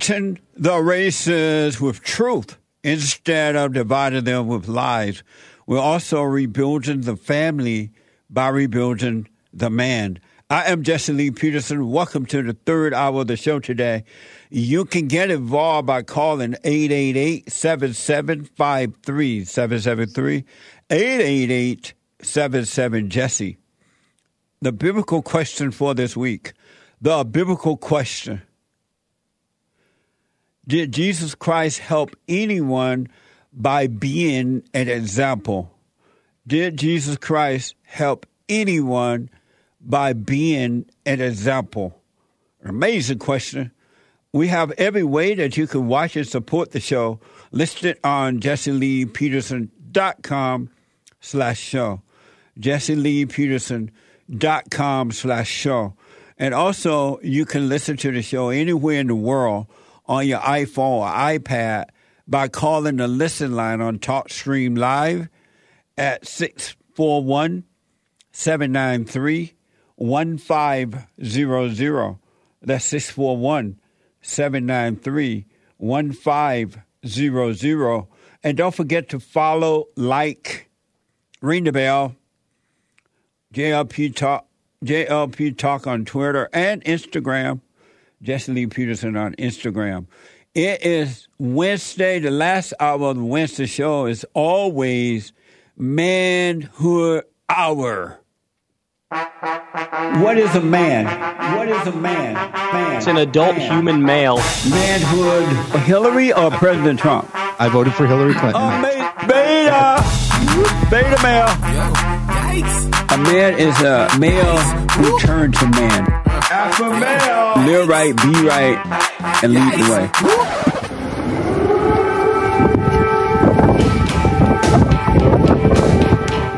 the races with truth instead of dividing them with lies. We're also rebuilding the family by rebuilding the man. I am Jesse Lee Peterson. Welcome to the third hour of the show today. You can get involved by calling 888-7753-773, 888-77-JESSE. The biblical question for this week, the biblical question. Did Jesus Christ help anyone by being an example? Did Jesus Christ help anyone by being an example? Amazing question. We have every way that you can watch and support the show listed on jesseleepeterson.com slash show. jesseleepeterson.com slash show. And also, you can listen to the show anywhere in the world on your iPhone or iPad by calling the listen line on TalkStream Live at 641 793 1500. That's 641 793 1500. And don't forget to follow, like, ring the bell, JLP Talk, JLP Talk on Twitter and Instagram. Jesse Lee Peterson on Instagram. It is Wednesday. The last hour of the Wednesday show is always Manhood Hour. What is a man? What is a man? Man. It's an adult Man. human male. Manhood. Hillary or President Trump? I voted for Hillary Clinton. Oh, ma- beta. Beta male. A man is a male who turned to man. Alpha male. Live right, be right, and lead the way.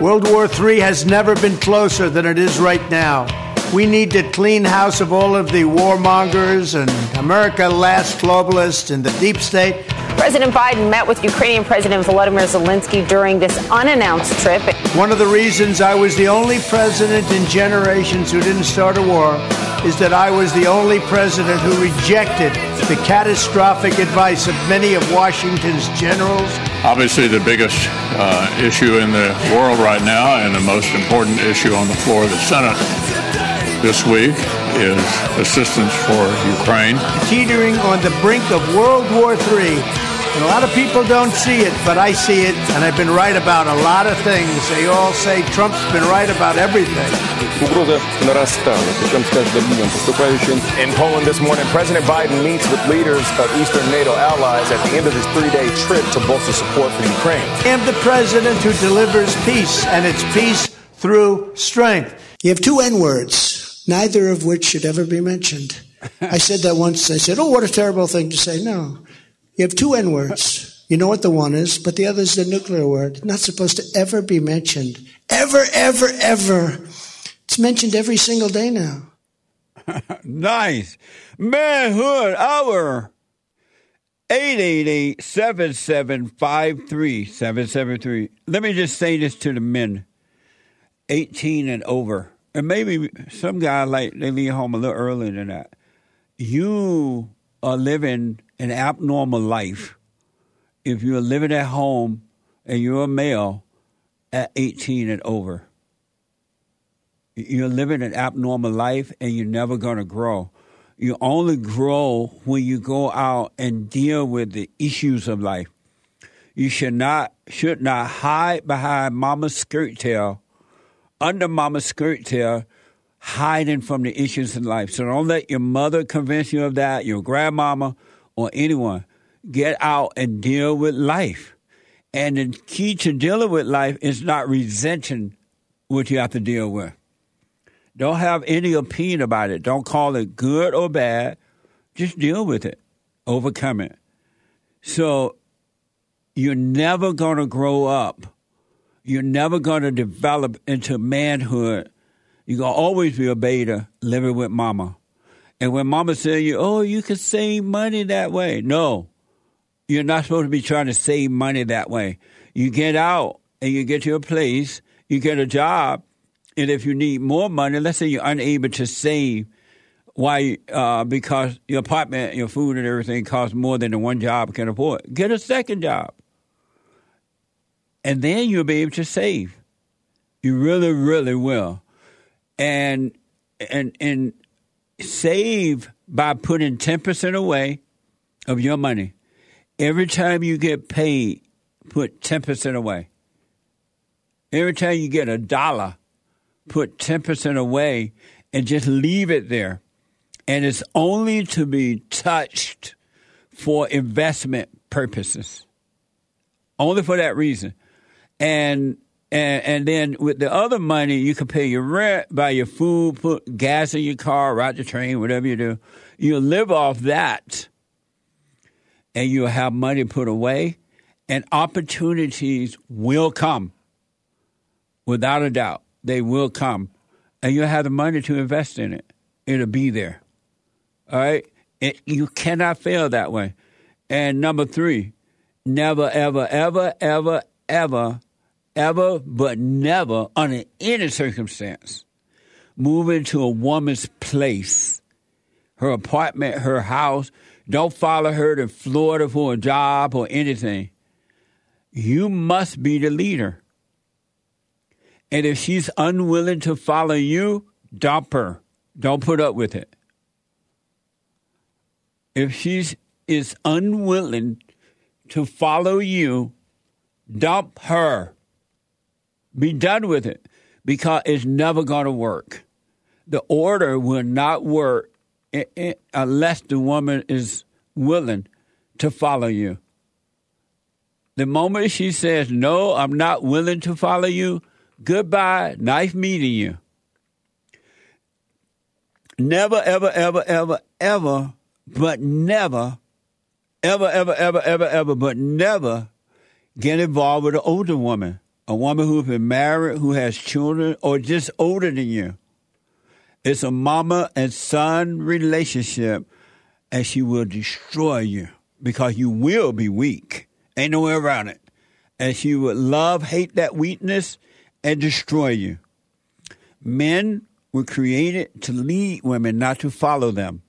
World War III has never been closer than it is right now. We need to clean house of all of the warmongers and America last globalists and the deep state. President Biden met with Ukrainian President Volodymyr Zelensky during this unannounced trip. One of the reasons I was the only president in generations who didn't start a war is that I was the only president who rejected the catastrophic advice of many of Washington's generals. Obviously, the biggest uh, issue in the world right now, and the most important issue on the floor of the Senate this week, is assistance for Ukraine. teetering on the brink of World War III. And a lot of people don't see it, but I see it, and I've been right about a lot of things. They all say Trump's been right about everything. Угроза нарастала, причем с каждым днем поступающим. In Poland this morning, President Biden meets with leaders of Eastern NATO allies at the end of his three-day trip to bolster support for Ukraine. I am the president who delivers peace, and it's peace through strength. You have two N words, neither of which should ever be mentioned. I said that once. I said, Oh, what a terrible thing to say. No. You have two N words. You know what the one is, but the other is the nuclear word. Not supposed to ever be mentioned. Ever, ever, ever. It's mentioned every single day now. Nice. Manhood Hour. 888-7753-773. Let me just say this to the men. 18 and over. And maybe some guys like they leave home a little earlier than that. You are living an abnormal life if you're living at home and you're a male at 18 and over. You're living an abnormal life and you're never going to grow. You only grow when you go out and deal with the issues of life. You should not should not hide behind mama's skirt tail, under mama's skirt tail, hiding from the issues in life. So don't let your mother convince you of that, your grandmama, or anyone. Get out and deal with life. And the key to dealing with life is not resenting what you have to deal with. Don't have any opinion about it. Don't call it good or bad. Just deal with it, overcome it. So you're never going to grow up. You're never going to develop into manhood. You're going to always be a beta living with mama. And when mama says you, oh, you can save money that way. No, you're not supposed to be trying to save money that way. You get out and you get to a place, you get a job, and if you need more money, let's say you're unable to save why uh, because your apartment, your food, and everything costs more than the one job can afford. Get a second job, and then you'll be able to save. You really, really will, and and and save by putting ten percent away of your money every time you get paid. Put ten percent away. Every time you get a dollar, put ten percent away, and just leave it there and it's only to be touched for investment purposes. Only for that reason. And and and then with the other money you can pay your rent, buy your food, put gas in your car, ride the train, whatever you do. You'll live off that and you'll have money put away and opportunities will come. Without a doubt. They will come. And you'll have the money to invest in it. It'll be there. All right? It, you cannot fail that way. And number three, never, ever, ever, ever, ever, ever, but never, under any circumstance, move into a woman's place, her apartment, her house. Don't follow her to Florida for a job or anything. You must be the leader. And if she's unwilling to follow you, dump her. Don't put up with it if she is unwilling to follow you, dump her. Be done with it because it's never going to work. The order will not work unless the woman is willing to follow you. The moment she says, No, I'm not willing to follow you, goodbye, nice meeting you. Never, ever, ever, ever, ever but never, ever, ever, ever, ever, ever, but never get involved with an older woman, a woman who's been married, who has children, or just older than you. It's a mama and son relationship, and she will destroy you because you will be weak. Ain't no way around it. And she would love, hate that weakness, and destroy you. Men were created to lead women, not to follow them.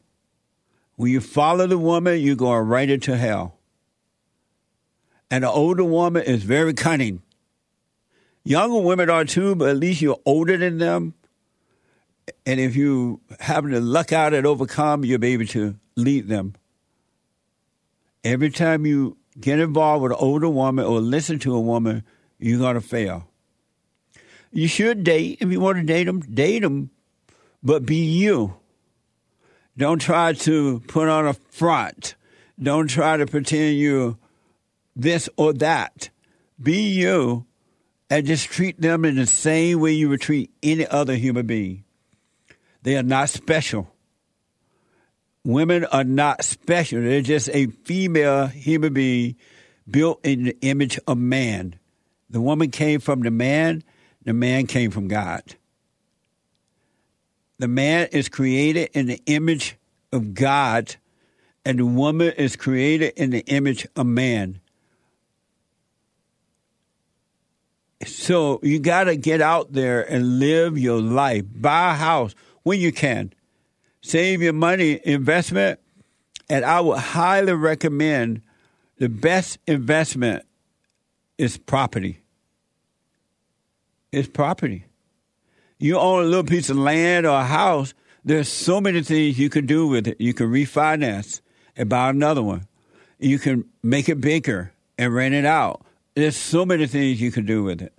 When you follow the woman, you're going right into hell. And the older woman is very cunning. Younger women are too, but at least you're older than them. And if you happen to luck out and overcome, you'll be able to lead them. Every time you get involved with an older woman or listen to a woman, you're going to fail. You should date. If you want to date them, date them, but be you. Don't try to put on a front. Don't try to pretend you're this or that. Be you and just treat them in the same way you would treat any other human being. They are not special. Women are not special. They're just a female human being built in the image of man. The woman came from the man, the man came from God. The man is created in the image of God, and the woman is created in the image of man. So you got to get out there and live your life. Buy a house when you can. Save your money, investment, and I would highly recommend the best investment is property. It's property you own a little piece of land or a house, there's so many things you can do with it. You can refinance and buy another one. You can make it bigger and rent it out. There's so many things you can do with it.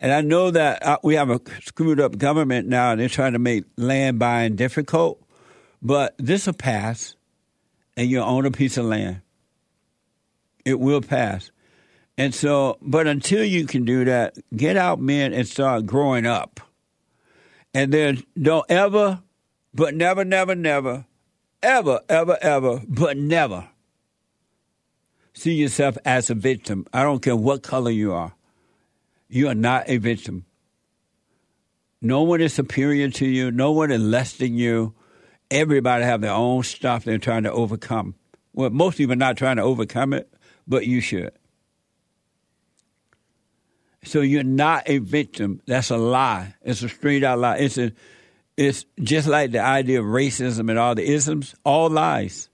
And I know that uh, we have a screwed up government now, and they're trying to make land buying difficult. But this will pass, and you own a piece of land. It will pass. And so, but until you can do that, get out, men, and start growing up And then don't ever, but never, never, never, ever, ever, ever, but never see yourself as a victim. I don't care what color you are. You are not a victim. No one is superior to you. No one is less than you. Everybody have their own stuff they're trying to overcome. Well, most people are not trying to overcome it, but you should. So you're not a victim. That's a lie. It's a straight out lie. It's a, it's just like the idea of racism and all the isms, all lies.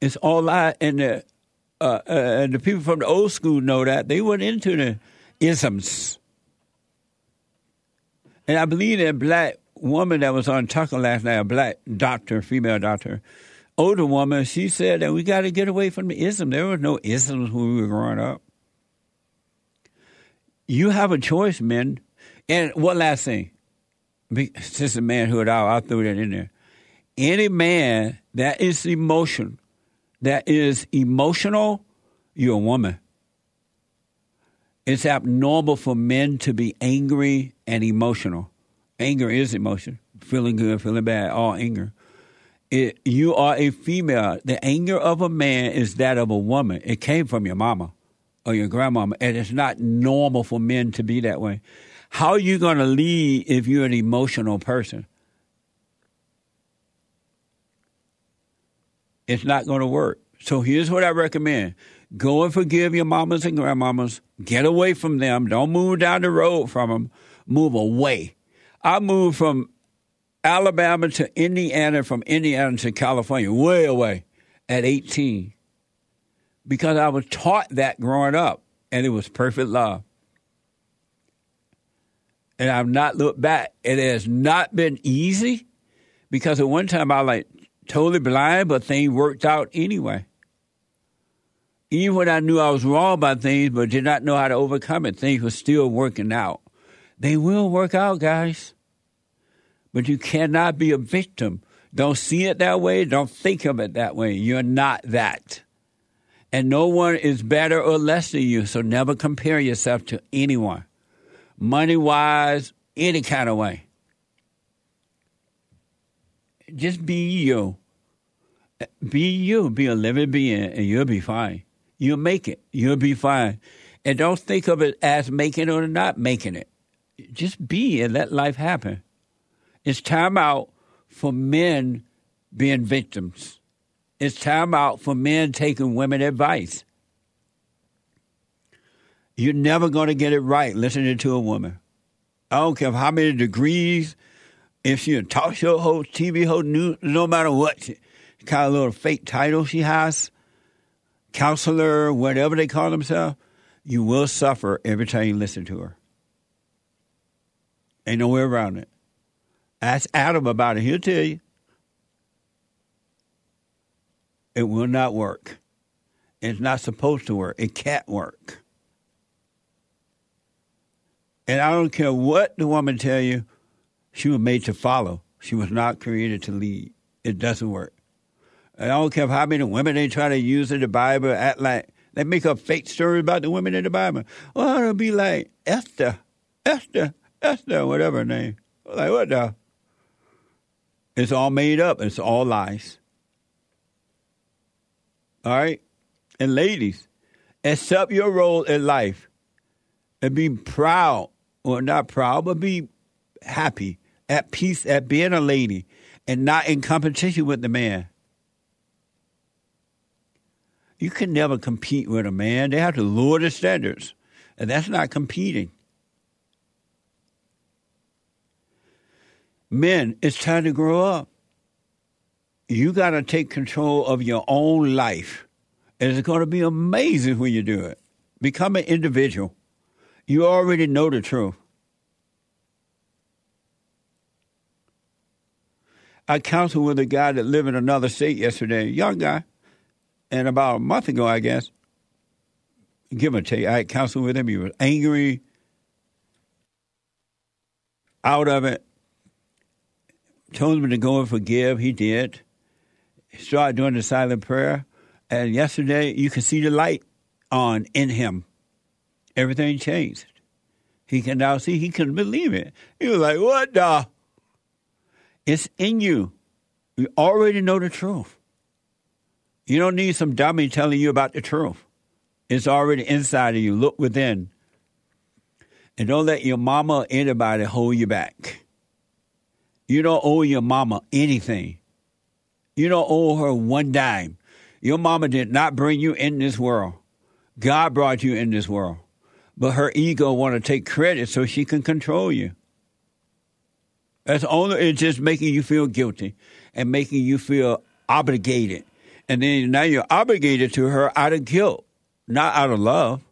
It's all lies, and the uh, uh, and the people from the old school know that they went into the isms. And I believe that black woman that was on Tucker last night, a black doctor, female doctor, older woman, she said that we got to get away from the ism. There was no isms when we were growing up. You have a choice, men. And one last thing, since the manhood out, I'll throw that in there. Any man that is emotion, that is emotional, you're a woman. It's abnormal for men to be angry and emotional. Anger is emotion. Feeling good, feeling bad, all anger. It, you are a female. The anger of a man is that of a woman. It came from your mama or your grandmama, and it's not normal for men to be that way. How are you going to lead if you're an emotional person? It's not going to work. So here's what I recommend Go and forgive your mamas and grandmamas. Get away from them. Don't move down the road from them. Move away. I moved from Alabama to Indiana, from Indiana to California, way away at 18 because I was taught that growing up, and it was perfect love. And I've not looked back. It has not been easy because at one time I like totally blind, but things worked out anyway even when I knew I was wrong about things but did not know how to overcome it, things were still working out. They will work out, guys. But you cannot be a victim. Don't see it that way. Don't think of it that way. You're not that. And no one is better or less than you, so never compare yourself to anyone, money wise, any kind of way. Just be you. Be you. Be a living being, and you'll be fine. You'll make it. You'll be fine. And don't think of it as making it or not making it. Just be and let life happen. It's time out for men being victims. It's time out for men taking women advice. You're never going to get it right listening to a woman. I don't care how many degrees, if she's a talk show host, TV host, no matter what kind of little fake title she has, counselor, whatever they call themselves, you will suffer every time you listen to her. Ain't no way around it. Ask Adam about it. He'll tell you. It will not work. It's not supposed to work. It can't work. And I don't care what the woman tell you, she was made to follow. She was not created to lead. It doesn't work. I don't care how many women they try to use in the Bible, act like they make up fake stories about the women in the Bible. Well, it'll be like Esther, Esther, Esther, whatever her name. Like what the? It's all made up. It's all lies. All right, and ladies, accept your role in life, and be proud, or not proud, but be happy, at peace, at being a lady, and not in competition with the man. You can never compete with a man. They have to lower the standards. And that's not competing. Men, it's time to grow up. You got to take control of your own life. And it's going to be amazing when you do it. Become an individual. You already know the truth. I counseled with a guy that lived in another state yesterday, young guy. And about a month ago, I guess, give or take, I counseled with him. He was angry, out of it. Told him to go and forgive. He did. Started doing the silent prayer. And yesterday, you could see the light on in him. Everything changed. He can now see. He couldn't believe it. He was like, "What the?" It's in you. You already know the truth. You don't need some dummy telling you about the truth. It's already inside of you. Look within. And don't let your mama or anybody hold you back. You don't owe your mama anything. You don't owe her one dime. Your mama did not bring you in this world. God brought you in this world. But her ego want to take credit so she can control you. That's only it's just making you feel guilty and making you feel obligated. And then now you're obligated to her out of guilt, not out of love.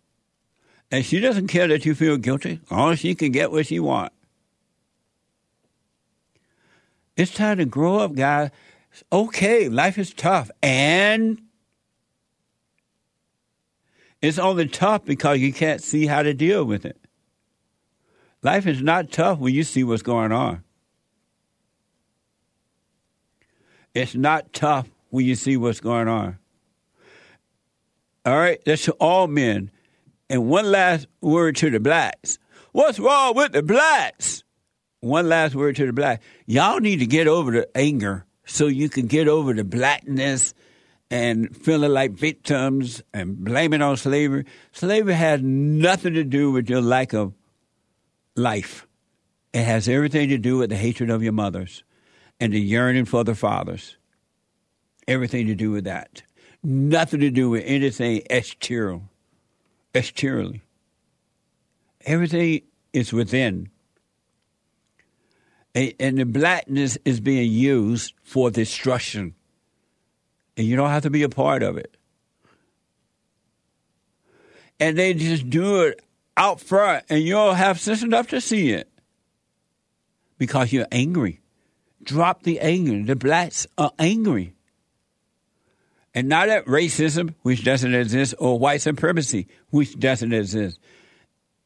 And she doesn't care that you feel guilty. All she can get what she wants. It's time to grow up, guys. Okay, life is tough. And it's only tough because you can't see how to deal with it. Life is not tough when you see what's going on. It's not tough when you see what's going on. All right, that's to all men. And one last word to the blacks. What's wrong with the blacks? One last word to the blacks. Y'all need to get over the anger so you can get over the blackness and feeling like victims and blaming on slavery. Slavery has nothing to do with your lack of life. It has everything to do with the hatred of your mothers and the yearning for the fathers. Everything to do with that. Nothing to do with anything exterior. Exteriorly. Everything is within. And the blackness is being used for destruction. And you don't have to be a part of it. And they just do it out front, and you don't have sense enough to see it because you're angry. Drop the anger. The blacks are angry. And not at racism, which doesn't exist, or white supremacy, which doesn't exist.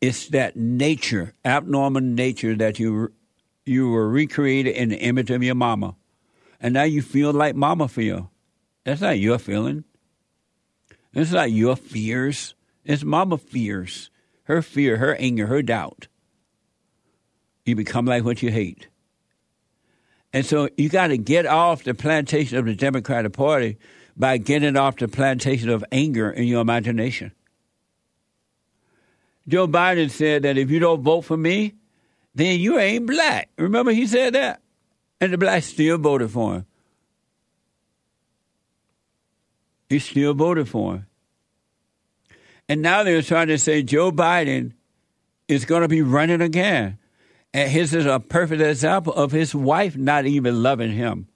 It's that nature, abnormal nature that you you were recreated in the image of your mama. And now you feel like mama feel. That's not your feeling. It's not your fears. It's mama fears. Her fear, her anger, her doubt. You become like what you hate. And so you got to get off the plantation of the Democratic Party by getting off the plantation of anger in your imagination. Joe Biden said that if you don't vote for me, then you ain't black. Remember he said that? And the blacks still voted for him. He still voted for him. And now they're trying to say Joe Biden is going to be running again. And his is a perfect example of his wife not even loving him.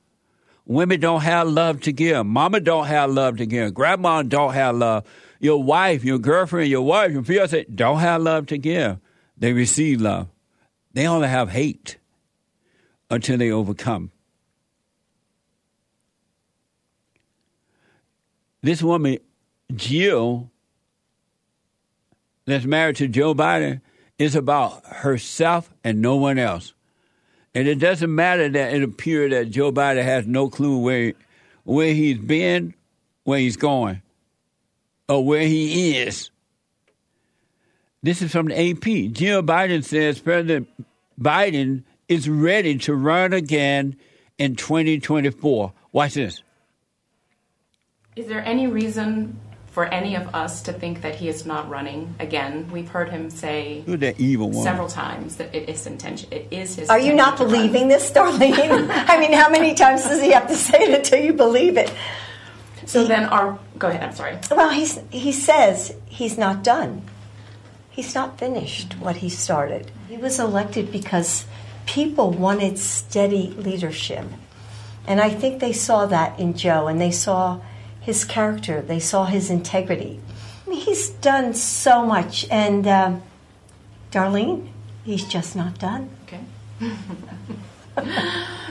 Women don't have love to give. Mama don't have love to give. Grandma don't have love. Your wife, your girlfriend, your wife, your fiance don't have love to give. They receive love. They only have hate until they overcome. This woman, Jill, that's married to Joe Biden, is about herself and no one else. And it doesn't matter that it appears that Joe Biden has no clue where where he's been, where he's going, or where he is. This is from the AP. Jill Biden says President Biden is ready to run again in 2024. Watch this. Is there any reason for any of us to think that he is not running again? We've heard him say Who's that evil woman? several times that it is intention. It is his. Are you not to run. believing this, Darlene? I mean, how many times does he have to say it until you believe it? So then, our go ahead. I'm sorry. Well, he's, he says he's not done. He's not finished what he started. He was elected because people wanted steady leadership. And I think they saw that in Joe, and they saw his character, they saw his integrity. I mean, he's done so much, and um, Darlene, he's just not done. Okay.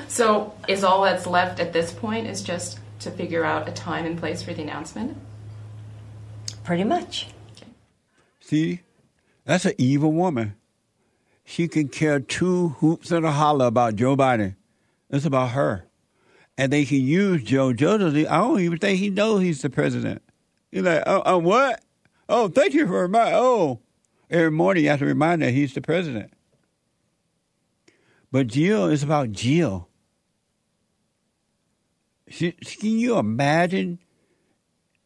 so is all that's left at this point is just to figure out a time and place for the announcement? Pretty much. See, that's an evil woman. She can care two hoops and a holler about Joe Biden. It's about her. And they can use Joe. Doesn't, I don't even think he knows he's the president. He's like, oh, oh what? Oh, thank you for my, oh, Every morning you have to remind that he's the president. But Jill is about Jill. She, can you imagine?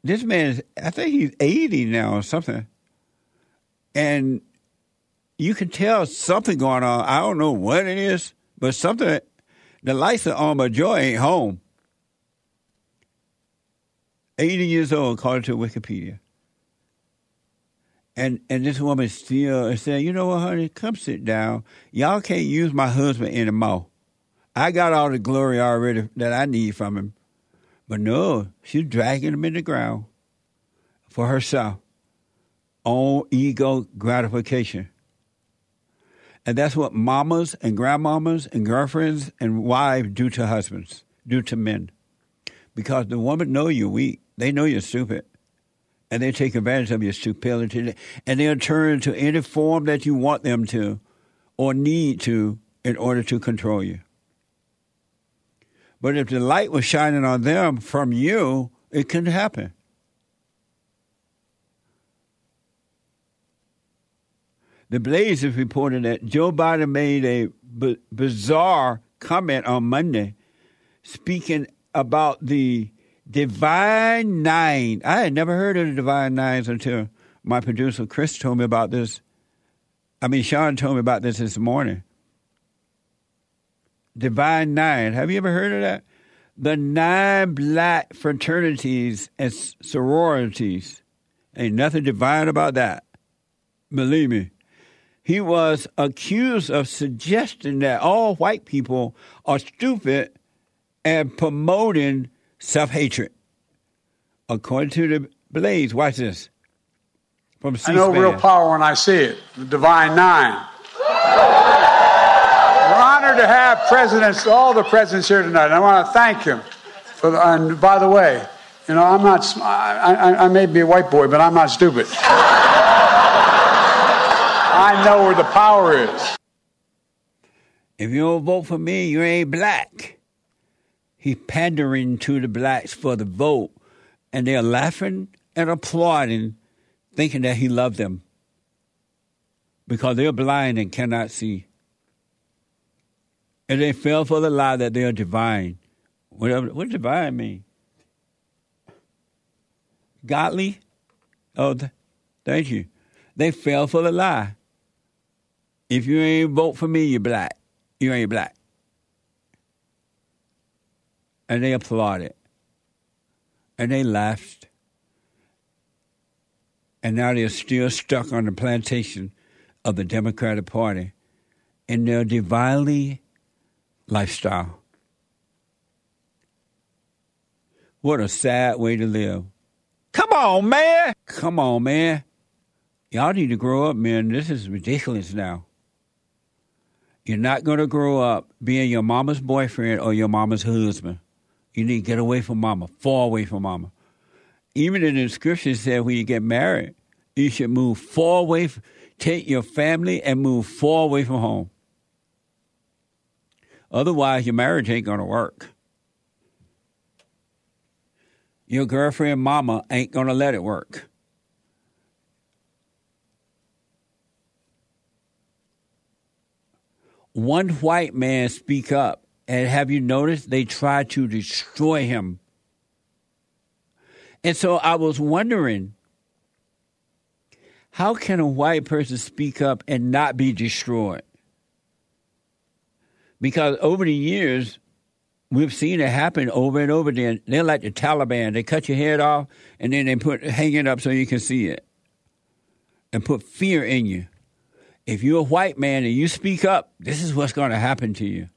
This man is, I think he's 80 now or something. And you can tell something going on. I don't know what it is, but something, the lights are Joy ain't home. 80 years old, according to Wikipedia. And and this woman still said, you know what, honey, come sit down. Y'all can't use my husband anymore. I got all the glory already that I need from him. But no, she's dragging him in the ground for herself. Own ego gratification. And that's what mamas and grandmamas and girlfriends and wives do to husbands, do to men. Because the woman know you're weak. They know you're stupid and they take advantage of your stupidity, and they'll turn to any form that you want them to or need to in order to control you. But if the light was shining on them from you, it couldn't happen. The Blaze has reported that Joe Biden made a b- bizarre comment on Monday, speaking about the Divine Nine. I had never heard of the Divine Nines until my producer Chris told me about this. I mean, Sean told me about this this morning. Divine Nine. Have you ever heard of that? The nine black fraternities and sororities. Ain't nothing divine about that. Believe me. He was accused of suggesting that all white people are stupid and promoting self hatred. According to the Blaze, watch this. From C-SPAN. I know real power when I see it. The Divine Nine. We're honored to have presidents, all the presidents here tonight. I want to thank them. For the, and by the way, you know, I'm not, I, I, I may be a white boy, but I'm not stupid. I know where the power is. If you don't vote for me, you ain't black. He's pandering to the blacks for the vote, and they're laughing and applauding, thinking that he loved them because they're blind and cannot see. And they fell for the lie that they are divine. Whatever, what does divine mean? Godly? Oh, th- thank you. They fell for the lie. If you ain't vote for me, you're black. You ain't black and they applauded and they laughed. And now they're still stuck on the plantation of the Democratic Party in their divinely lifestyle. What a sad way to live. Come on, man. Come on, man. Y'all need to grow up, man. This is ridiculous now. You're not going to grow up being your mama's boyfriend or your mama's husband. You need to get away from mama, far away from mama. Even in the scripture said when you get married, you should move far away, take your family and move far away from home. Otherwise, your marriage ain't going to work. Your girlfriend mama ain't going to let it work. One white man speak up and have you noticed they tried to destroy him? And so I was wondering how can a white person speak up and not be destroyed? Because over the years, we've seen it happen over and over again. They're like the Taliban. They cut your head off and then they put hang it up so you can see it and put fear in you. If you're a white man and you speak up, this is what's going to happen to you.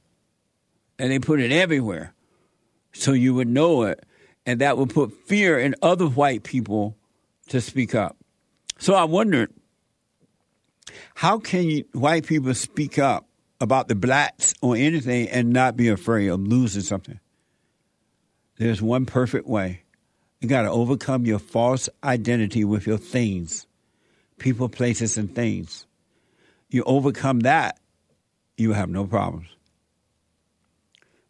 And they put it everywhere. So you would know it. And that would put fear in other white people to speak up. So i wondered how can you, white people speak up about the blacks or anything and not be afraid of losing something? There's one perfect way. You got to overcome your false identity with your things. People places and things you overcome that you have no problems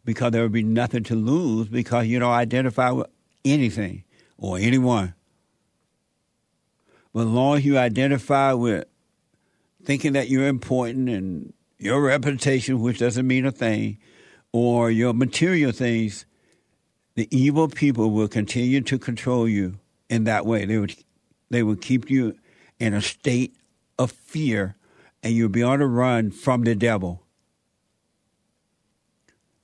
because there would be nothing to lose because you don't identify with anything or anyone. But as long as you identify with thinking that you're important and your reputation, which doesn't mean a thing, or your material things, the evil people will continue to control you in that way. They would they will keep you in a state of fear and you'll be on the run from the devil.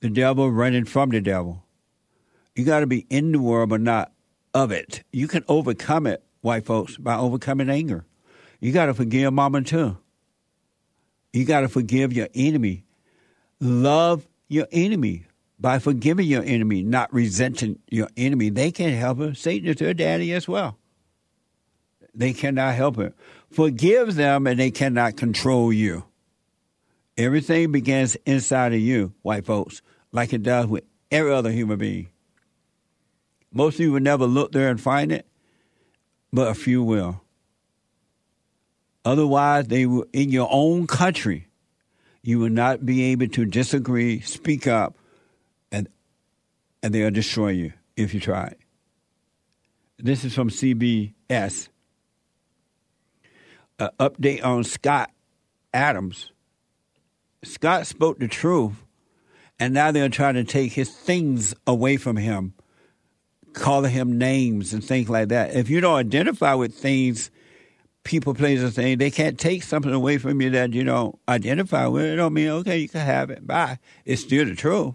The devil running from the devil. You got to be in the world, but not of it. You can overcome it, white folks, by overcoming anger. You got to forgive mama too. You got to forgive your enemy. Love your enemy by forgiving your enemy, not resenting your enemy. They can't help it. Satan is their daddy as well. They cannot help it. Forgive them and they cannot control you. Everything begins inside of you, white folks, like it does with every other human being. Most of you will never look there and find it, but a few will. Otherwise, they will, in your own country, you will not be able to disagree, speak up, and and they'll destroy you if you try. This is from CBS. An update on Scott Adams. Scott spoke the truth, and now they're trying to take his things away from him, calling him names and things like that. If you don't identify with things people, places, things. They can't take something away from you that you don't identify with. It don't mean okay, you can have it. Bye. It's still the truth.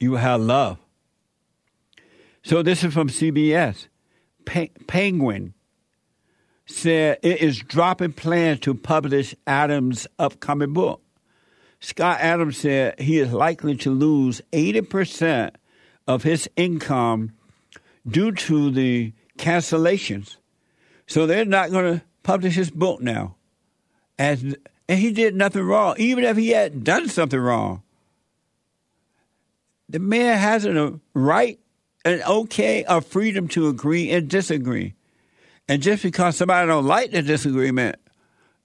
You have love. So this is from CBS. Penguin said it is dropping plans to publish Adams' upcoming book. Scott Adams said he is likely to lose 80% of his income due to the cancellations so they're not going to publish his book now. As, and he did nothing wrong, even if he had done something wrong. The man has a right, and okay, a freedom to agree and disagree. And just because somebody don't like the disagreement,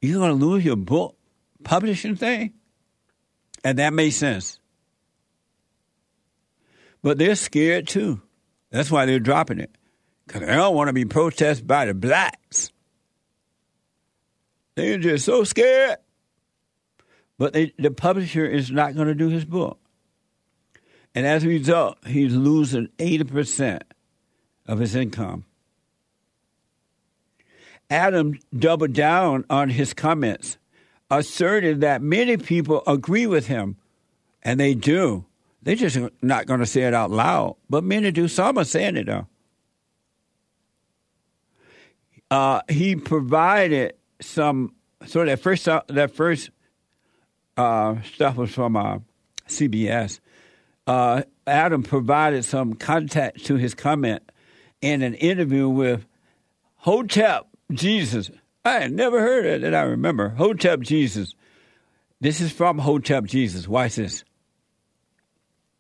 you're going to lose your book publishing thing? And that makes sense. But they're scared too. That's why they're dropping it because they don't want to be protested by the blacks. They're just so scared. But they, the publisher is not going to do his book. And as a result, he's losing 80% of his income. Adam doubled down on his comments, asserted that many people agree with him, and they do. They're just not going to say it out loud, but many do. Some are saying it, though. Uh, he provided some. So that first uh, that first uh, stuff was from uh, CBS. Uh, Adam provided some context to his comment in an interview with Hotep Jesus. I had never heard it and I remember. Hotep Jesus. This is from Hotep Jesus. Watch this.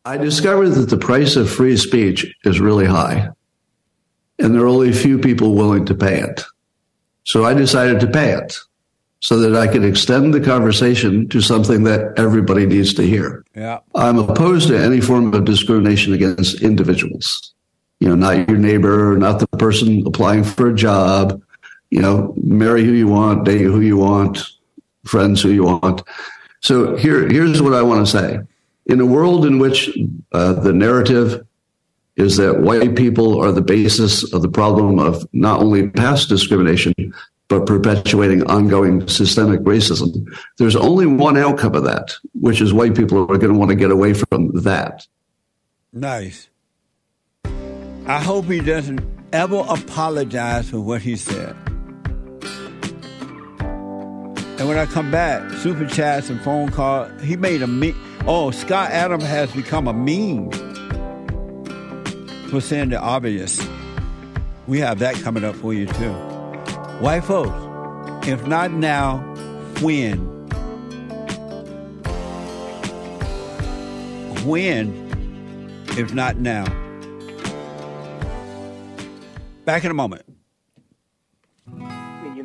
I discovered that the price of free speech is really high and there are only a few people willing to pay it. So I decided to pay it so that I could extend the conversation to something that everybody needs to hear. Yeah. I'm opposed to any form of discrimination against individuals. You know, not your neighbor, not the person applying for a job. You know, marry who you want, date who you want, friends who you want. So here, here's what I want to say. In a world in which uh, the narrative is that white people are the basis of the problem of not only past discrimination, but perpetuating ongoing systemic racism. There's only one outcome of that, which is white people are going to want to get away from that. Nice. I hope he doesn't ever apologize for what he said. And when I come back, super chats and phone call, he made a me. Oh, Scott Adam has become a meme for saying the obvious. We have that coming up for you too. White folks, if not now, when? When, if not now? Back in a moment.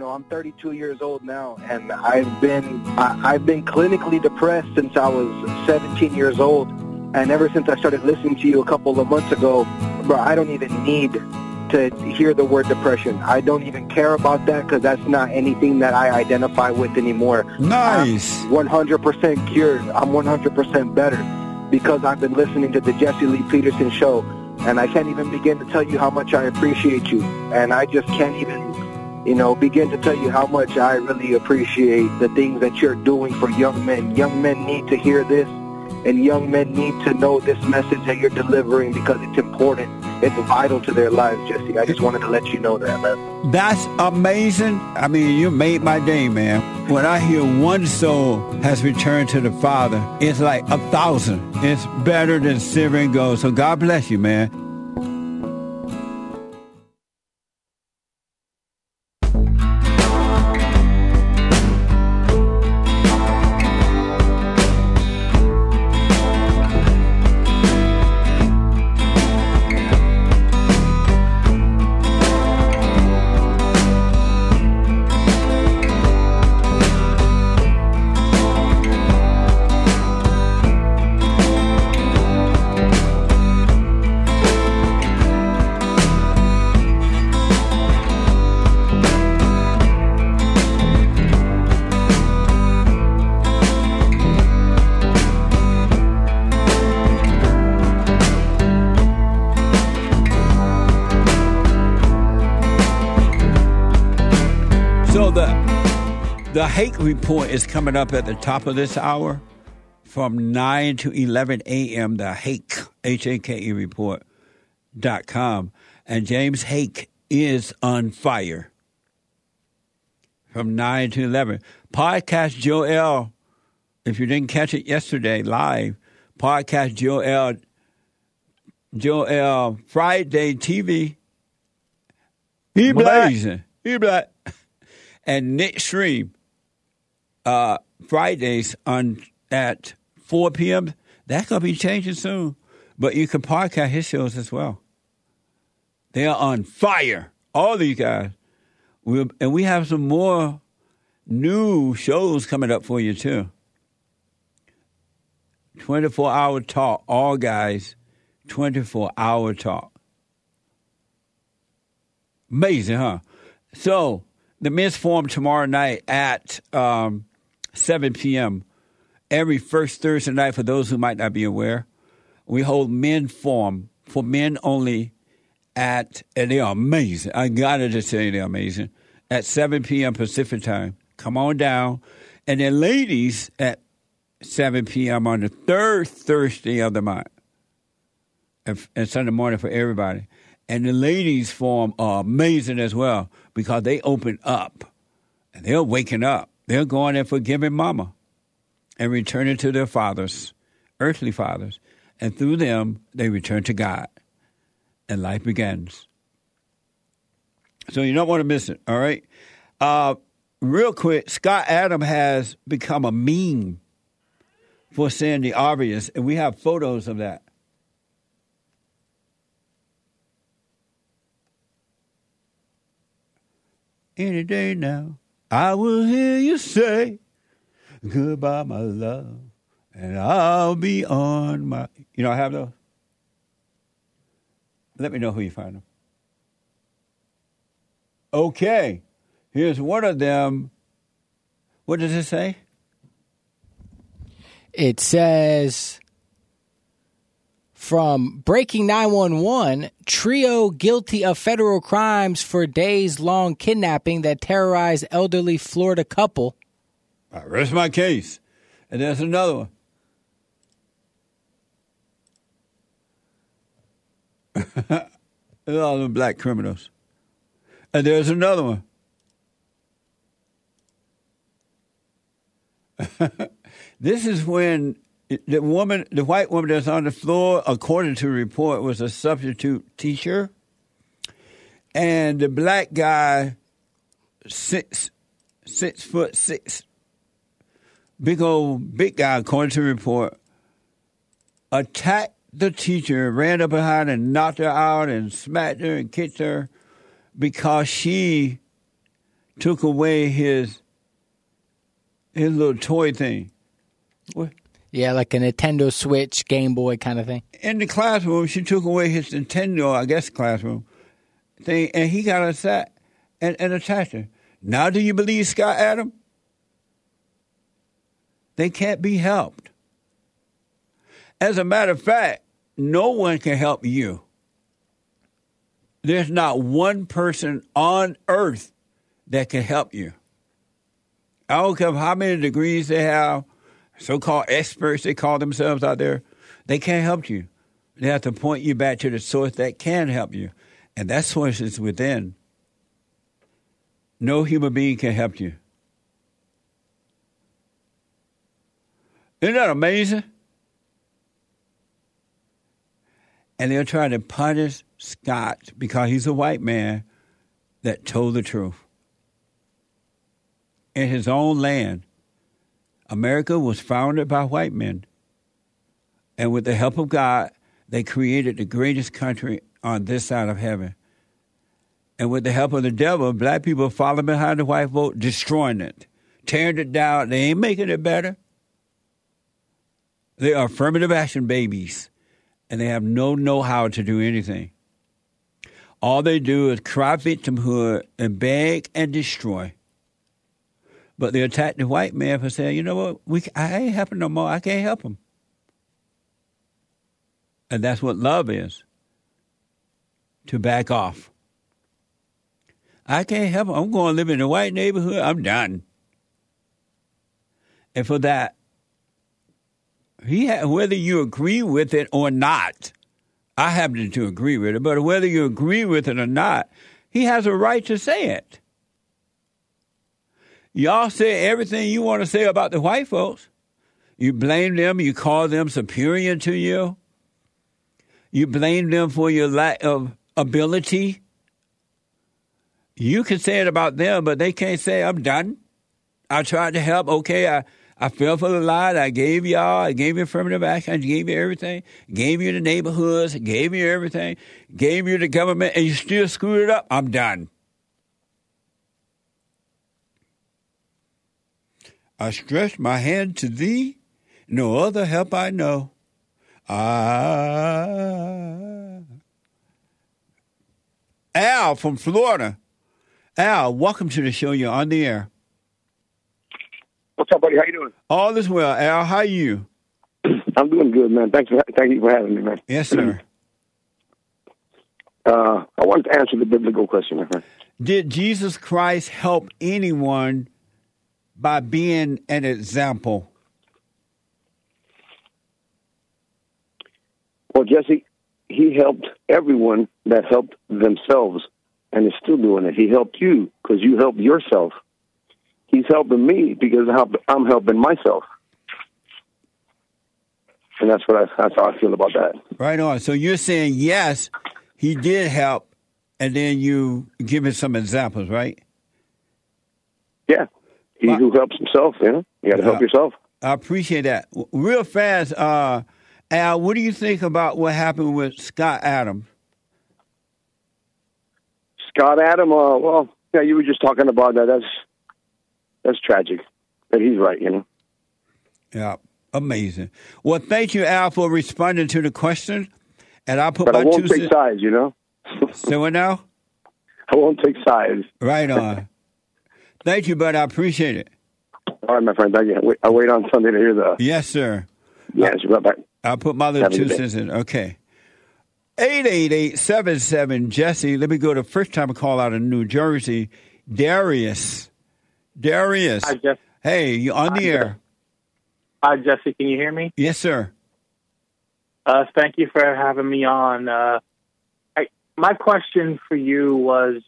Know, I'm 32 years old now, and I've been I, I've been clinically depressed since I was 17 years old, and ever since I started listening to you a couple of months ago, bro, I don't even need to hear the word depression. I don't even care about that because that's not anything that I identify with anymore. Nice. I'm 100% cured. I'm 100% better because I've been listening to the Jesse Lee Peterson show, and I can't even begin to tell you how much I appreciate you. And I just can't even, you know, begin to tell you how much I really appreciate the things that you're doing for young men. Young men need to hear this, and young men need to know this message that you're delivering because it's important. It's vital to their lives, Jesse. I just wanted to let you know that, man. That's amazing. I mean, you made my day, man. When I hear one soul has returned to the Father, it's like a thousand. It's better than silver and gold. So God bless you, man. Hake report is coming up at the top of this hour from 9 to 11 a.m. The Hake, H-A-K-E report dot com. And James Hake is on fire from 9 to 11. Podcast Joel, if you didn't catch it yesterday live, podcast Joel, Joel Friday TV. He blazing. He black. And Nick Stream, uh, Fridays on at 4 p.m. That's going to be changing soon. But you can podcast his shows as well. They are on fire. All these guys. we and we have some more new shows coming up for you, too. 24 hour talk. All guys, 24 hour talk. Amazing, huh? So, the men's forum tomorrow night at um, 7 p.m. Every first Thursday night, for those who might not be aware, we hold men forum for men only at, and they are amazing. I gotta just say they're amazing. At 7 p.m. Pacific time. Come on down. And then ladies at 7 p.m. on the third Thursday of the month. And, Sunday morning for everybody. And the ladies' forum are amazing as well because they open up and they're waking up. They're going and forgiving mama and returning to their fathers, earthly fathers. And through them, they return to God and life begins. So you don't want to miss it, all right? Uh, real quick, Scott Adam has become a meme for saying the obvious, and we have photos of that. Any day now, I will hear you say goodbye, my love, and I'll be on my. You know, I have those. Let me know who you find them. Okay, here's one of them. What does it say? It says from Breaking 911, trio guilty of federal crimes for days long kidnapping that terrorized elderly Florida couple. I rest my case. And there's another one. All the black criminals. And there's another one. this is when the woman, the white woman that's on the floor, according to the report, was a substitute teacher. And the black guy, six, six foot six, big old big guy, according to the report, attacked the teacher, ran up behind and knocked her out and smacked her and kicked her because she took away his his little toy thing. What? Yeah, like a Nintendo Switch, Game Boy kind of thing. In the classroom, she took away his Nintendo, I guess, classroom, thing, and he got upset and, and attacked her. Now, do you believe Scott Adam? They can't be helped. As a matter of fact, no one can help you. There's not one person on earth that can help you. I don't care how many degrees they have, so called experts they call themselves out there, they can't help you. They have to point you back to the source that can help you. And that source is within. No human being can help you. Isn't that amazing? And they're trying to punish Scott because he's a white man that told the truth. In his own land, America was founded by white men. And with the help of God, they created the greatest country on this side of heaven. And with the help of the devil, black people follow behind the white vote, destroying it, tearing it down. They ain't making it better. They are affirmative action babies, and they have no know how to do anything. All they do is cry victimhood and beg and destroy. But they attack the white man for saying, you know what, we, I ain't helping no more. I can't help him. And that's what love is to back off. I can't help him. I'm going to live in a white neighborhood. I'm done. And for that, he ha- whether you agree with it or not, I happen to agree with it, but whether you agree with it or not, he has a right to say it. Y'all say everything you want to say about the white folks. You blame them, you call them superior to you. You blame them for your lack of ability. You can say it about them, but they can't say, I'm done. I tried to help. Okay, I, I fell for the lie. I gave y'all, I gave you affirmative action, I gave you everything, gave you the neighborhoods, gave you everything, gave you the government, and you still screwed it up. I'm done. I stretch my hand to thee, no other help I know. Ah. Al from Florida. Al, welcome to the show. You're on the air. What's up, buddy? How you doing? All is well. Al, how are you? I'm doing good, man. Thanks for thank you for having me, man. Yes, sir. Uh, I wanted to answer the biblical question, my friend. Did Jesus Christ help anyone by being an example? Well, Jesse, he helped everyone that helped themselves and is still doing it. He helped you because you helped yourself. He's helping me because I'm helping myself. And that's what I, that's how I feel about that. Right on. So you're saying yes, he did help, and then you give us some examples, right? Yeah, he who helps himself, you know, you got to help Uh, yourself. I appreciate that. Real fast, uh, Al, what do you think about what happened with Scott Adams? Scott Adam, uh, well, yeah, you were just talking about that. That's that's tragic, but he's right, you know. Yeah, amazing. Well, thank you, Al, for responding to the question. And I'll put But my I won't two take sides, you know. Say what now? I won't take sides. Right on. Thank you, bud. I appreciate it. All right, my friend. Thank you. I wait, wait on Sunday to hear the. Yes, sir. Yes, right back. I'll put my little two cents in. Okay. 888-77 Jesse. Let me go to first time call out in New Jersey. Darius. Darius. Hi, Jeff. Hey, you on the Hi, air? Hi, Jesse. Can you hear me? Yes, sir. Uh, thank you for having me on. Uh, I, my question for you was: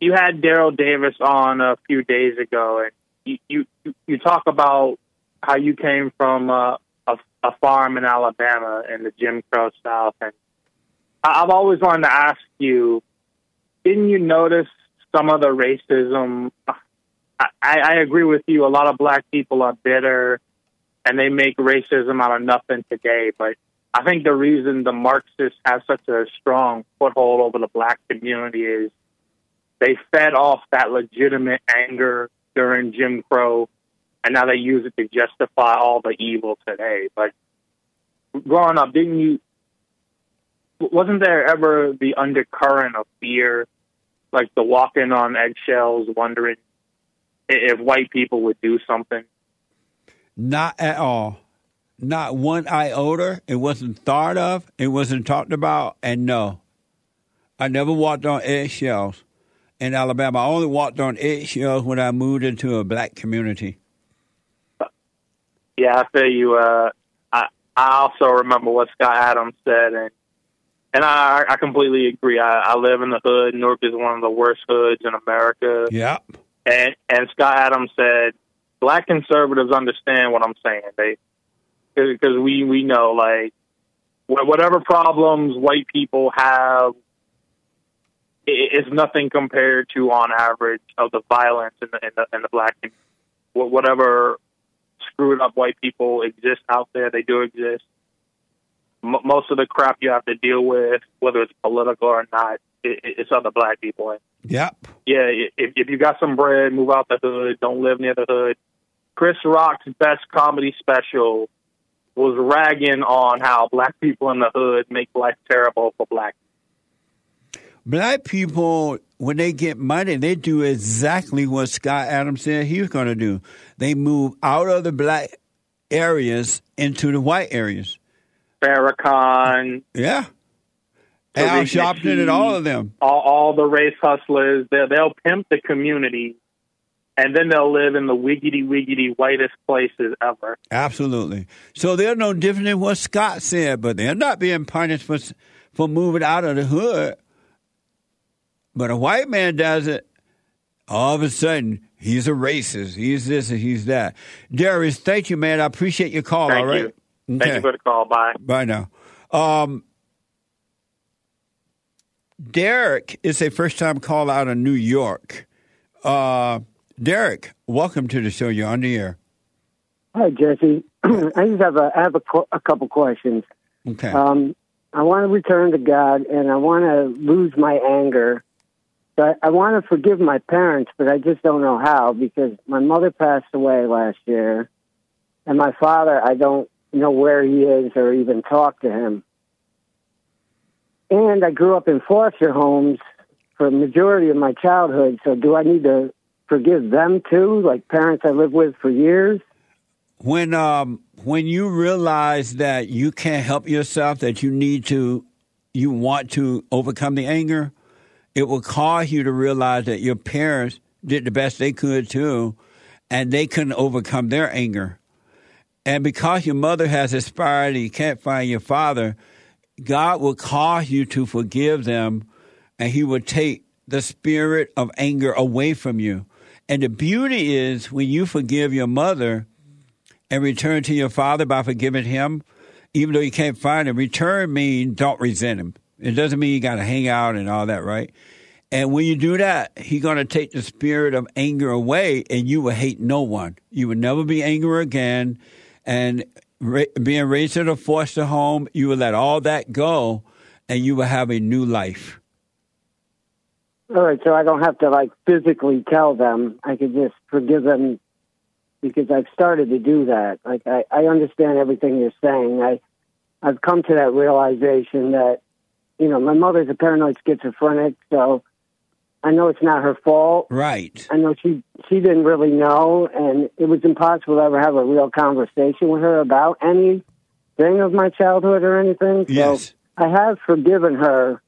You had Daryl Davis on a few days ago, and you you, you talk about how you came from uh, a, a farm in Alabama in the Jim Crow South, and I've always wanted to ask you: Didn't you notice some of the racism? I, I agree with you. A lot of black people are bitter and they make racism out of nothing today. But I think the reason the Marxists have such a strong foothold over the black community is they fed off that legitimate anger during Jim Crow, and now they use it to justify all the evil today. But growing up, didn't you wasn't there ever the undercurrent of fear, like the walking on eggshells, wondering if white people would do something? Not at all. Not one iota. It wasn't thought of. It wasn't talked about. And no, I never walked on eggshells in Alabama. I only walked on eggshells when I moved into a black community. Yeah, I feel you. Uh, I I also remember what Scott Adams said, and and I I completely agree. I, I live in the hood. Newark is one of the worst hoods in America. Yeah. And and Scott Adams said, black conservatives understand what I'm saying. They because we we know like whatever problems white people have. I- It's nothing compared to, on average, of the violence in the in the, in the black community. Whatever screwed up white people exist out there. They do exist. M- most of the crap you have to deal with, whether it's political or not, it, it- it's other black people. Yep. yeah, if, if you got some bread, move out the hood. Don't live near the hood. Chris Rock's best comedy special was ragging on how black people in the hood make life terrible for black. Black people, when they get money, they do exactly what Scott Adams said he was going to do. They move out of the black areas into the white areas. Farrakhan, Yeah. Al Tariq Sharpton and all of them. all, all the race hustlers. They they'll pimp the community, and then they'll live in the wiggity wiggity whitest places ever. Absolutely. So they're no different than what Scott said, but they're not being punished for for moving out of the hood. But a white man does it, all of a sudden he's a racist. He's this and he's that. Darius, thank you, man. I appreciate your call. Thank all right. you. Thank you for the call. Bye. Bye now. Um, Derek is a first time call out of New York. Uh, Derek, welcome to the show. You're on the air. Hi, Jesse. I just have a I have a, qu- a couple questions. Okay. Um, I want to return to God, and I want to lose my anger. But I want to forgive my parents, but I just don't know how because my mother passed away last year, and my father I don't know where he is or even talk to him. And I grew up in foster homes for the majority of my childhood. So do I need to forgive them too, like parents I lived with for years? when um when you realize that you can't help yourself that you need to you want to overcome the anger it will cause you to realize that your parents did the best they could too and they couldn't overcome their anger and because your mother has expired and you can't find your father god will cause you to forgive them and he will take the spirit of anger away from you and the beauty is when you forgive your mother and return to your father by forgiving him, even though you can't find him. Return means don't resent him. It doesn't mean you got to hang out and all that, right? And when you do that, he's going to take the spirit of anger away, and you will hate no one. You will never be angry again. And ra- being raised in a foster home, you will let all that go, and you will have a new life. All right, so I don't have to like physically tell them. I could just forgive them because I've started to do that. Like I, I understand everything you're saying. I I've come to that realization that, you know, my mother's a paranoid schizophrenic, so I know it's not her fault. Right. I know she she didn't really know and it was impossible to ever have a real conversation with her about anything of my childhood or anything. So Yes. I have forgiven her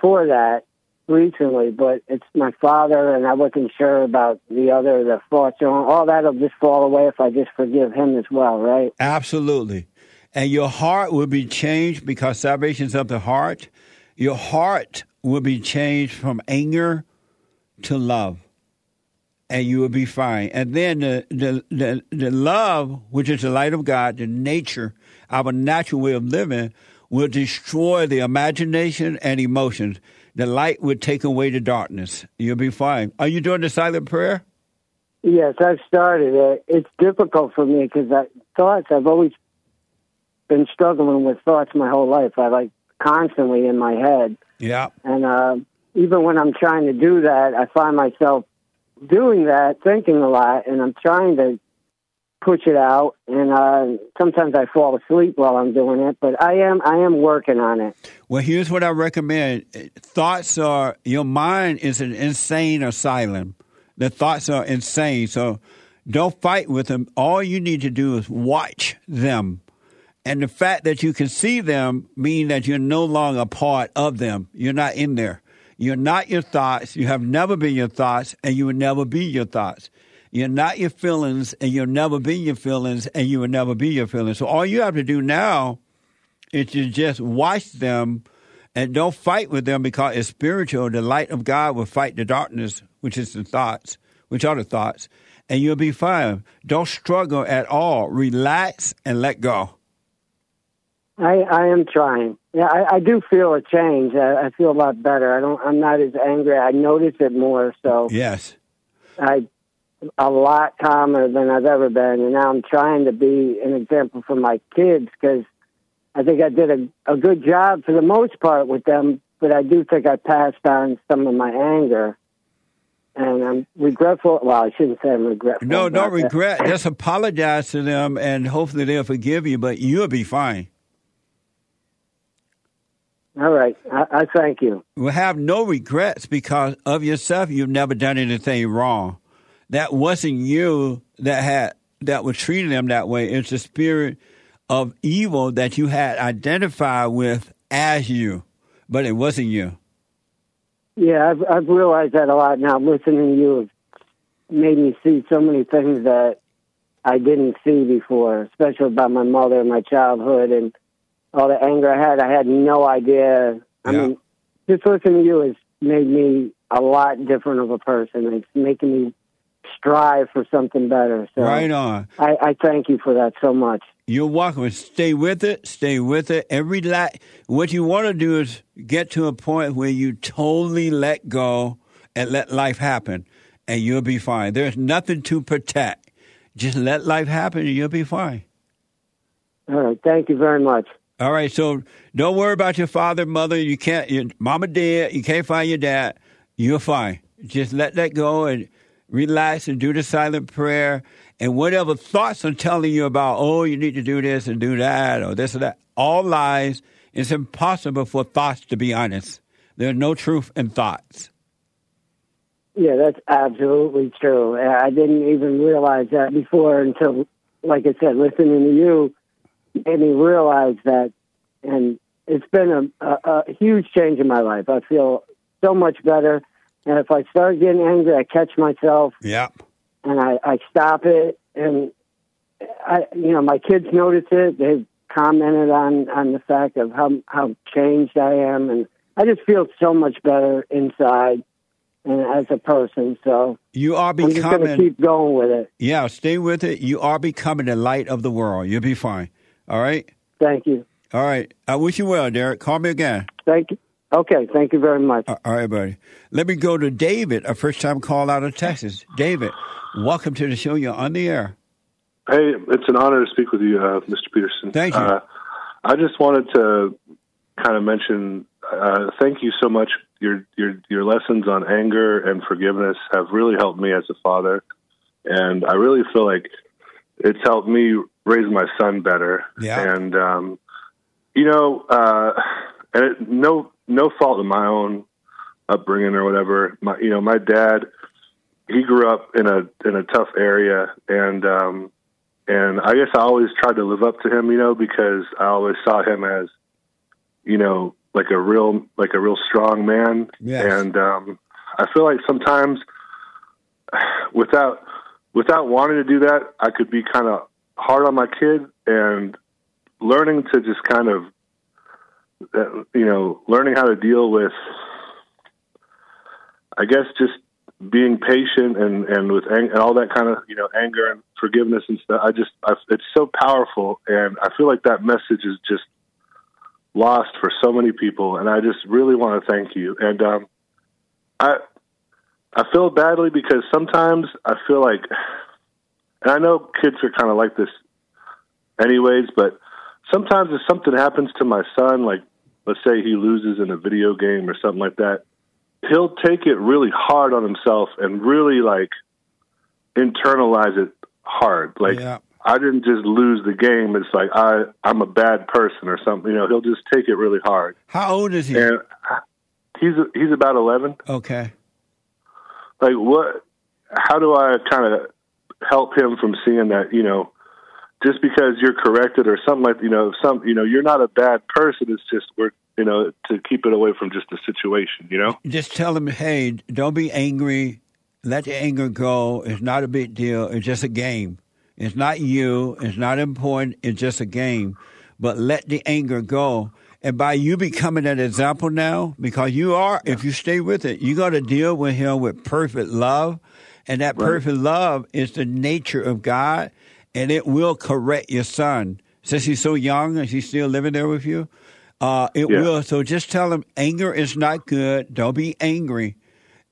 for that recently, but it's my father, and I wasn't sure about the other, the fortune. All that'll just fall away if I just forgive him as well, right? Absolutely. And your heart will be changed because salvation is of the heart. Your heart will be changed from anger to love. And you will be fine. And then the, the, the, the love, which is the light of God, the nature, our natural way of living, will destroy the imagination and emotions. The light will take away the darkness. You'll be fine. Are you doing the silent prayer? Yes, I've started it. It's difficult for me because I, thoughts, I've always been struggling with thoughts my whole life. I like constantly in my head. Yeah. And uh, even when I'm trying to do that, I find myself doing that, thinking a lot, and I'm trying to push it out, and uh, sometimes I fall asleep while I'm doing it. But I am I am working on it. Well, here's what I recommend. Thoughts are your mind is an insane asylum. The thoughts are insane, so don't fight with them. All you need to do is watch them. And the fact that you can see them mean that you're no longer a part of them. You're not in there. You're not your thoughts. You have never been your thoughts, and you will never be your thoughts. You're not your feelings, and you'll never be your feelings, and you will never be your feelings. So all you have to do now is to just watch them and don't fight with them because it's spiritual. The light of God will fight the darkness, which is the thoughts, which are the thoughts, and you'll be fine. Don't struggle at all. Relax and let go. I, I am trying. Yeah, I, I do feel a change. I, I feel a lot better. I don't. I'm not as angry. I notice it more. So yes, I a lot calmer than I've ever been, and now I'm trying to be an example for my kids because I think I did a, a good job for the most part with them. But I do think I passed on some of my anger, and I'm regretful. Well, I shouldn't say I'm regretful. No, don't that. Uh, regret. Just apologize to them, and hopefully they'll forgive you. But you'll be fine. All right, I, I thank you. will have no regrets because of yourself. You've never done anything wrong. That wasn't you that had that was treating them that way. It's the spirit of evil that you had identified with as you, but it wasn't you. Yeah, I've I've realized that a lot now. Listening to you has made me see so many things that I didn't see before, especially about my mother and my childhood and all the anger I had. I had no idea. I mean, just listening to you has made me a lot different of a person. It's making me strive for something better. So Right on. I, I thank you for that so much. You're welcome. Stay with it. Stay with it. Every la- what you want to do is get to a point where you totally let go and let life happen, and you'll be fine. There's nothing to protect. Just let life happen, and you'll be fine. All right, thank you very much. All right. So don't worry about your father, mother. You can't. Your mama dead. You can't find your dad. You're fine. Just let that go and relax and do the silent prayer. And whatever thoughts are telling you about, oh, you need to do this and do that or this or that, all lies. It's impossible for thoughts to be honest. There's no truth in thoughts. Yeah, that's absolutely true. I didn't even realize that before until, like I said, listening to you made me realize that. And it's been a, a, a huge change in my life. I feel so much better. And if I start getting angry, I catch myself Yeah. and I, I stop it. And I, you know, my kids notice it. They've commented on on the fact of how how changed I am, and I just feel so much better inside and as a person. So You are I'm just going to becoming. keep going with it. Yeah, stay with it. You are becoming the light of the world. You'll be fine. All right. Thank you. All right. I wish you well, Derek. Call me again. Thank you. Okay, thank you very much. All right, buddy. Let me go to David, a first time call out of Texas. David, welcome to the show. You're on the air. Hey, it's an honor to speak with you, uh, Mr. Peterson. Thank you. Uh, I just wanted to kind of mention, uh, thank you so much. Your your your lessons on anger and forgiveness have really helped me as a father, and I really feel like it's helped me raise my son better. Yeah. And um, you know, uh, and it, no no fault of my own upbringing or whatever. My you know, my dad he grew up in a in a tough area and um and I guess I always tried to live up to him, you know, because I always saw him as you know, like a real like a real strong man. Yes. And um I feel like sometimes without without wanting to do that, I could be kind of hard on my kid and learning to just kind of you know, learning how to deal with I guess just being patient and and with ang- and all that kind of you know anger and forgiveness and stuff. I just I, it's so powerful, and I feel like that message is just lost for so many people. And I just really want to thank you. And um, I I feel badly because sometimes I feel like, and I know kids are kind of like this, anyways. But sometimes if something happens to my son, like let's say he loses in a video game or something like that he'll take it really hard on himself and really like internalize it hard. Like Yeah. I didn't just lose the game. It's like I I'm a bad person or something. You know, he'll just take it really hard. How old is he? And he's he's about eleven. Okay. Like what? How do I kind of help him from seeing that? You know, just because you're corrected or something like you know some you know you're not a bad person. It's just we're you know to keep it away from just the situation. You know. Just tell him, hey, don't be angry. Let the anger go. It's not a big deal. It's just a game. It's not you. It's not important. It's just a game. But let the anger go. And by you becoming an example now, because you are, if you stay with it, you got to deal with him with perfect love. And that Right. perfect love is the nature of God, and it will correct your son. Since he's so young and he's still living there with you, uh, it Yeah. will. So just tell him anger is not good. Don't be angry.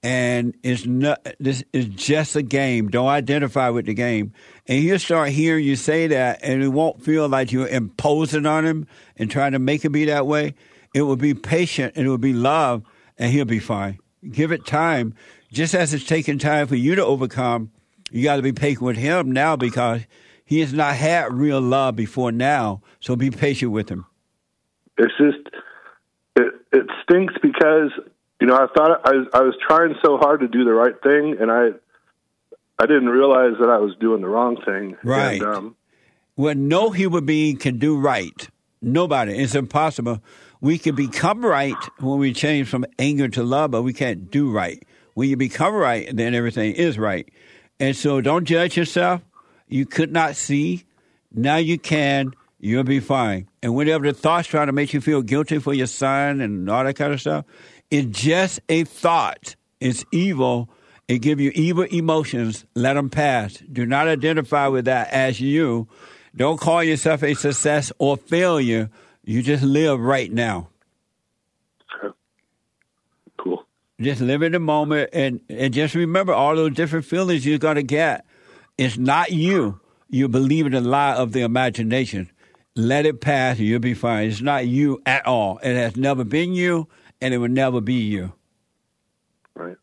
And it's not, this is just a game. Don't identify with the game. And he'll start hearing you say that, and it won't feel like you're imposing on him and trying to make him be that way. It will be patient and it will be love, and he'll be fine. Give it time. Just as it's taking time for you to overcome, you got to be patient with him now because he has not had real love before now. So be patient with him. It's just it it stinks because you know I thought I was, I was trying so hard to do the right thing, and I I didn't realize that I was doing the wrong thing. Right. And, um, Well, no human being can do right. Nobody. It's impossible. We can become right when we change from anger to love, but we can't do right. When you become right, then everything is right. And so don't judge yourself. You could not see. Now you can. You'll be fine. And whenever the thoughts try to make you feel guilty for your son and all that kind of stuff, it's just a thought. It's evil. It give you evil emotions. Let them pass. Do not identify with that as you. Don't call yourself a success or failure. You just live right now. Just live in the moment and, and just remember all those different feelings you're going to get. It's not you. You believe in the lie of the imagination. Let it pass and you'll be fine. It's not you at all. It has never been you and it will never be you. Right.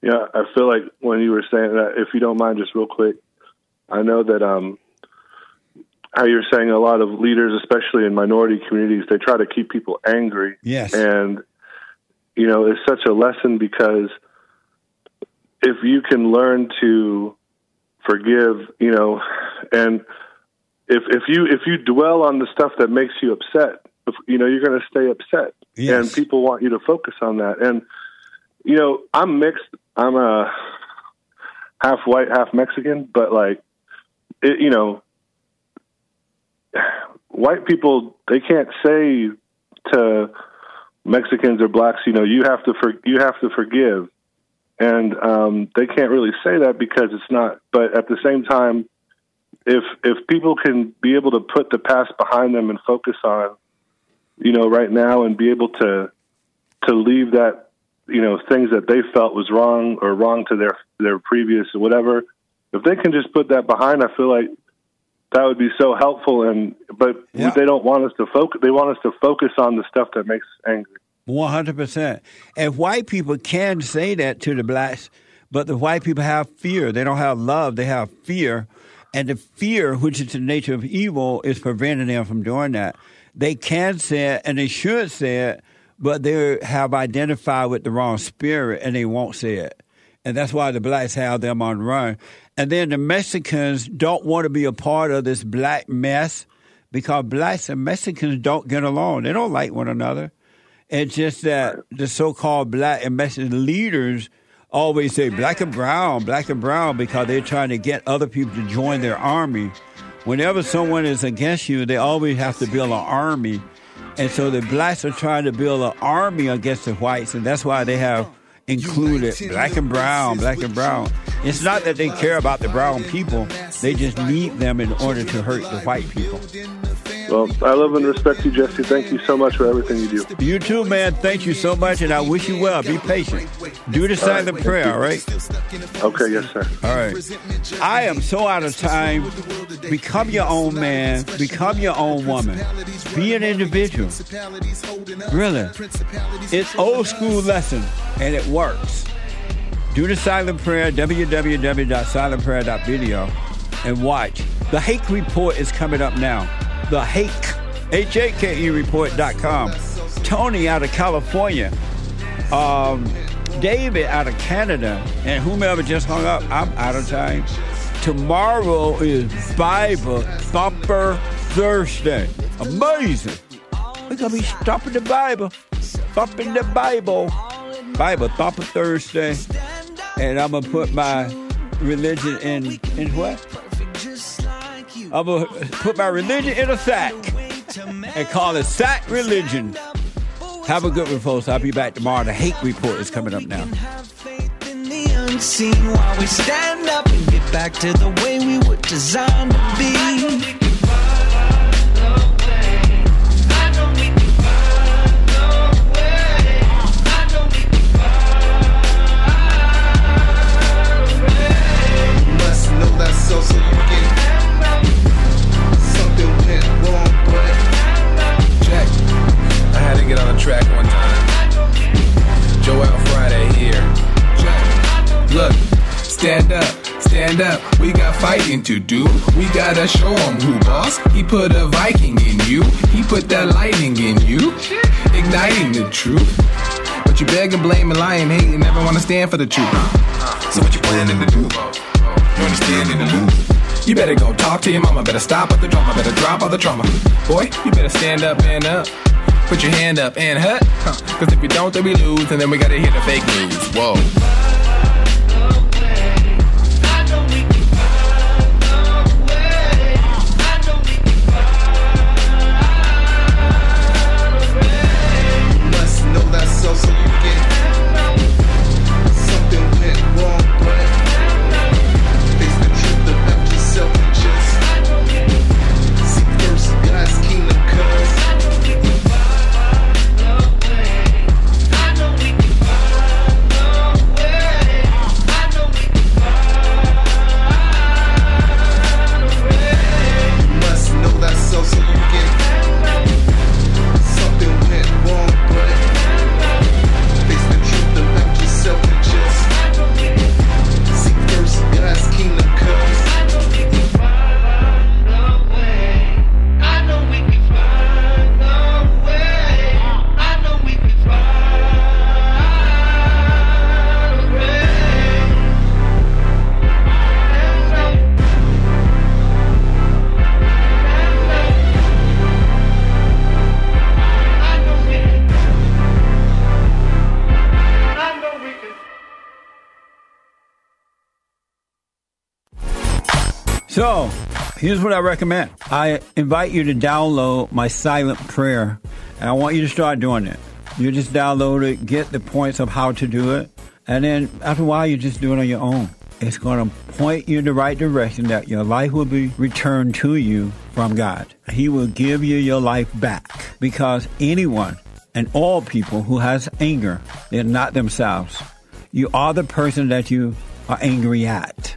Yeah, I feel like when you were saying that, if you don't mind, just real quick, I know that um, how you're saying a lot of leaders, especially in minority communities, they try to keep people angry. Yes. And, you know, it's such a lesson because if you can learn to forgive, you know, and if if you if you dwell on the stuff that makes you upset, if, you know, you're going to stay upset, Yes. and people want you to focus on that. And you know, I'm mixed. I'm a half white, half Mexican, but like, it, you know, white people they can't say to Mexicans or blacks, you know, you have to for, you have to forgive, and um, they can't really say that because it's not. But at the same time, if if people can be able to put the past behind them and focus on, you know, right now and be able to to leave that, you know, things that they felt was wrong or wrong to their their previous or whatever, if they can just put that behind, I feel like that would be so helpful. And but Yeah. they don't want us to focus. They want us to focus on the stuff that makes us angry. One hundred percent. And white people can say that to the blacks, but the white people have fear. They don't have love. They have fear, and the fear, which is the nature of evil, is preventing them from doing that. They can say it, and they should say it, but they have identified with the wrong spirit, and they won't say it. And that's why the blacks have them on run. And then the Mexicans don't want to be a part of this black mess because blacks and Mexicans don't get along. They don't like one another. It's just that the so-called black and Mexican leaders always say black and brown, black and brown, because they're trying to get other people to join their army. Whenever someone is against you, they always have to build an army. And so the blacks are trying to build an army against the whites, and that's why they have included black and brown, black and brown. It's not that they care about the brown people, they just need them in order to hurt the white people. Well, I love and respect you, Jesse. Thank you so much for everything you do. You too, man. Thank you so much, and I wish you well. Be patient. Do the silent prayer, all right? Okay, yes, sir. All right. I am so out of time. Become your own man. Become your own woman. Be an individual. Really. It's old school lesson, and it works. Do the silent prayer, www.silentprayer.video, and watch. The Hake Report is coming up now. The Hake, H-A-K-E report.com. Tony out of California. Um, David out of Canada. And whomever just hung up, I'm out of time. Tomorrow is Bible Thumper Thursday. Amazing. We're going to be stomping the Bible. Thumping the Bible. Bible Thumper Thursday. And I'm going to put my religion in, in what? I'm going to put my religion in a sack and call it sack religion. Have a good one, folks. I'll be back tomorrow. The Hake Report is coming up now. while we stand up and get back to the way we were designed to be. To get on the track one time. Joel Friday here. Look, stand up, stand up. We got fighting to do. We gotta show 'em who boss. He put a Viking in you. He put that lightning in you. Igniting the truth. But you beg and blame and lie and hate and never wanna stand for the truth. So what you planning to do? You understanding the move? You better go talk to your mama. Better stop with the drama. Better drop all the trauma. Boy, you better stand up, man up. Put your hand up and hut. Huh. Cause if you don't, then we lose. And then we gotta hear the fake news. Whoa. So, here's what I recommend. I invite you to download my silent prayer, and I want you to start doing it. You just download it, get the points of how to do it, and then after a while, you just do it on your own. It's going to point you in the right direction that your life will be returned to you from God. He will give you your life back because anyone and all people who has anger, they're not themselves. You are the person that you are angry at.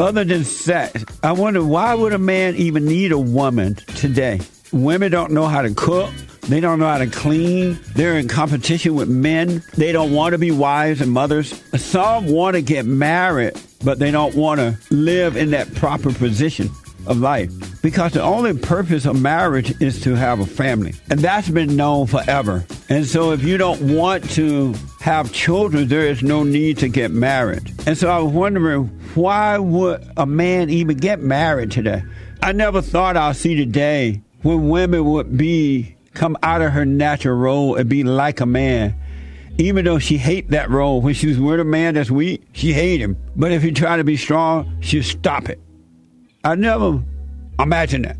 Other than sex, I wonder why would a man even need a woman today? Women don't know how to cook. They don't know how to clean. They're in competition with men. They don't want to be wives and mothers. Some want to get married, but they don't want to live in that proper position of life. Because the only purpose of marriage is to have a family. And that's been known forever. And so if you don't want to have children, there is no need to get married. And so I was wondering, why would a man even get married today? I never thought I'd see the day when women would be come out of her natural role and be like a man. Even though she hate that role, when she's with a man that's weak, she hate him. But if he try to be strong, she'll stop it. I never imagined that.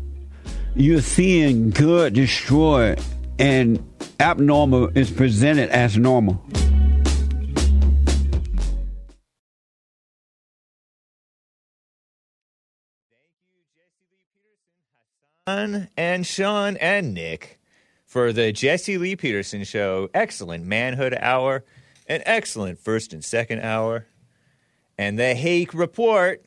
You're seeing good destroyed and abnormal is presented as normal. Hassan and Sean and Nick for the Jesse Lee Peterson Show. Excellent manhood hour, an excellent first and second hour, and the Hake Report